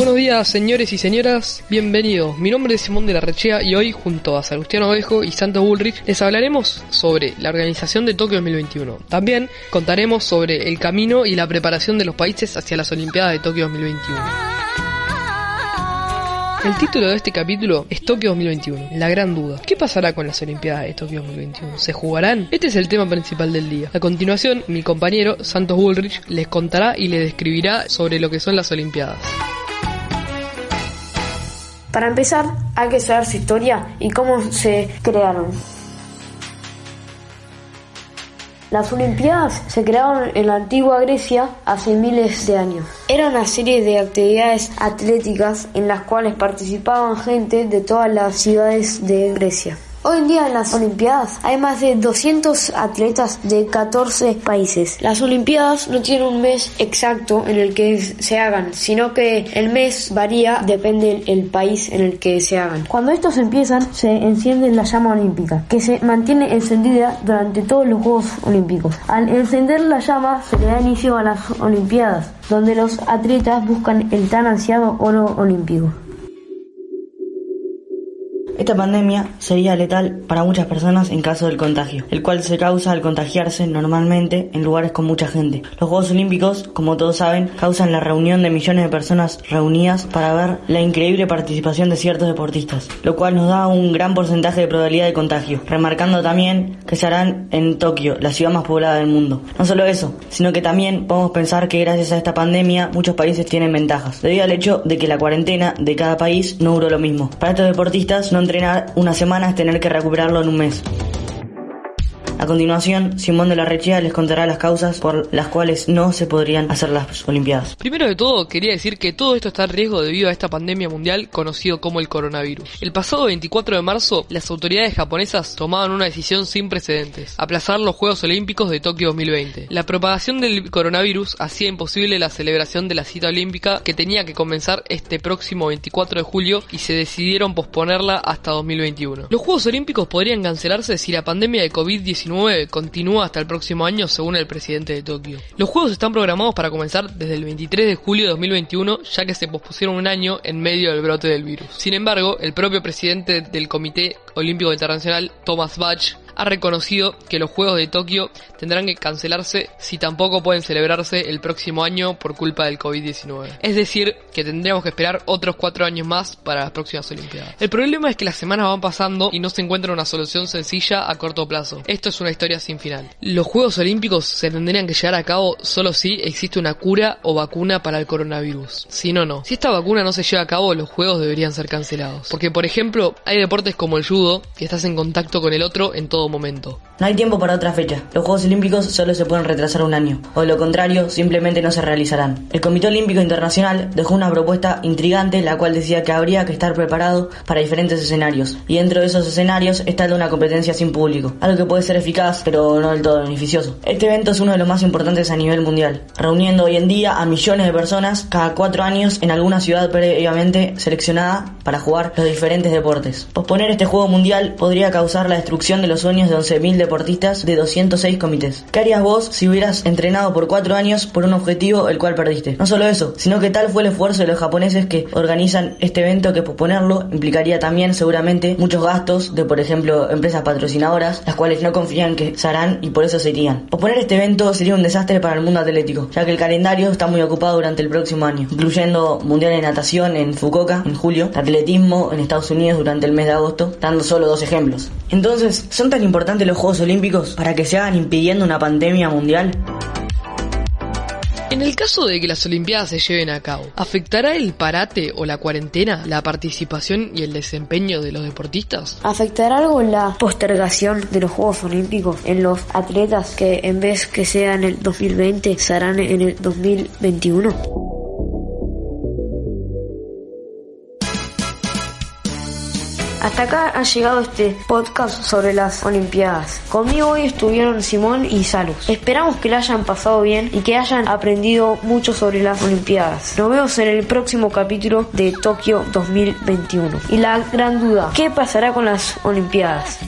Buenos días, señores y señoras, bienvenidos. Mi nombre es Simón de la Rechea y hoy, junto a Salustiano Ovejo y Santos Bullrich, les hablaremos sobre la organización de Tokio 2021. También contaremos sobre el camino y la preparación de los países hacia las Olimpiadas de Tokio 2021. El título de este capítulo es Tokio 2021, la gran duda. ¿Qué pasará con las Olimpiadas de Tokio 2021? ¿Se jugarán? Este es el tema principal del día. A continuación, mi compañero Santos Bullrich les contará y les describirá sobre lo que son las Olimpiadas. Para empezar, hay que saber su historia y cómo se crearon. Las Olimpiadas se crearon en la antigua Grecia hace miles de años. Era una serie de actividades atléticas en las cuales participaban gente de todas las ciudades de Grecia. Hoy en día en las Olimpiadas hay más de 200 atletas de 14 países. Las Olimpiadas no tienen un mes exacto en el que se hagan, sino que el mes varía, depende del país en el que se hagan. Cuando estos empiezan, se enciende la llama olímpica, que se mantiene encendida durante todos los Juegos Olímpicos. Al encender la llama, se le da inicio a las Olimpiadas, donde los atletas buscan el tan ansiado oro olímpico. Esta pandemia sería letal para muchas personas en caso del contagio, el cual se causa al contagiarse normalmente en lugares con mucha gente. Los Juegos Olímpicos, como todos saben, causan la reunión de millones de personas reunidas para ver la increíble participación de ciertos deportistas, lo cual nos da un gran porcentaje de probabilidad de contagio, remarcando también que se harán en Tokio, la ciudad más poblada del mundo. No solo eso, sino que también podemos pensar que gracias a esta pandemia muchos países tienen ventajas, debido al hecho de que la cuarentena de cada país no duró lo mismo. Para estos deportistas no entrenar una semana es tener que recuperarlo en un mes. A continuación, Simón de la Rechea les contará las causas por las cuales no se podrían hacer las Olimpiadas. Primero de todo, quería decir que todo esto está en riesgo debido a esta pandemia mundial conocido como el coronavirus. El pasado 24 de marzo, las autoridades japonesas tomaban una decisión sin precedentes, aplazar los Juegos Olímpicos de Tokio 2020. La propagación del coronavirus hacía imposible la celebración de la cita olímpica que tenía que comenzar este próximo 24 de julio y se decidieron posponerla hasta 2021. Los Juegos Olímpicos podrían cancelarse si la pandemia de COVID-19 continúa hasta el próximo año según el presidente de Tokio. Los juegos están programados para comenzar desde el 23 de julio de 2021 ya que se pospusieron un año en medio del brote del virus. Sin embargo, el propio presidente del Comité Olímpico Internacional, Thomas Bach, ha reconocido que los Juegos de Tokio tendrán que cancelarse si tampoco pueden celebrarse el próximo año por culpa del COVID-19. Es decir, que tendríamos que esperar otros cuatro años más para las próximas Olimpiadas. El problema es que las semanas van pasando y no se encuentra una solución sencilla a corto plazo. Esto es una historia sin final. Los Juegos Olímpicos se tendrían que llevar a cabo solo si existe una cura o vacuna para el coronavirus. Si no, no. Si esta vacuna no se lleva a cabo, los Juegos deberían ser cancelados. Porque, por ejemplo, hay deportes como el judo, que estás en contacto con el otro en todo momento. No hay tiempo para otra fecha. Los Juegos Olímpicos solo se pueden retrasar un año, o de lo contrario, simplemente no se realizarán. El Comité Olímpico Internacional dejó una propuesta intrigante, la cual decía que habría que estar preparado para diferentes escenarios, y dentro de esos escenarios está el de una competencia sin público, algo que puede ser eficaz, pero no del todo beneficioso. Este evento es uno de los más importantes a nivel mundial, reuniendo hoy en día a millones de personas cada cuatro años en alguna ciudad previamente seleccionada para jugar los diferentes deportes. Posponer este juego mundial podría causar la destrucción de los sueños de 11.000 deportistas de 206 comités. ¿Qué harías vos si hubieras entrenado por 4 años por un objetivo el cual perdiste? No solo eso, sino que tal fue el esfuerzo de los japoneses que organizan este evento que posponerlo implicaría también seguramente muchos gastos de por ejemplo empresas patrocinadoras, las cuales no confían que se harán y por eso se irían. Posponer este evento sería un desastre para el mundo atlético, ya que el calendario está muy ocupado durante el próximo año, incluyendo Mundial de Natación en Fukuoka en julio, atletismo en Estados Unidos durante el mes de agosto, dando solo dos ejemplos. Entonces, ¿son tan importantes los Juegos Olímpicos para que se hagan impidiendo una pandemia mundial? En el caso de que las Olimpiadas se lleven a cabo, ¿afectará el parate o la cuarentena la participación y el desempeño de los deportistas? ¿Afectará algo la postergación de los Juegos Olímpicos en los atletas que en vez que sea en el 2020 se harán en el 2021? Hasta acá ha llegado este podcast sobre las Olimpiadas. Conmigo hoy estuvieron Simón y Salus. Esperamos que la hayan pasado bien y que hayan aprendido mucho sobre las Olimpiadas. Nos vemos en el próximo capítulo de Tokio 2021. Y la gran duda, ¿qué pasará con las Olimpiadas?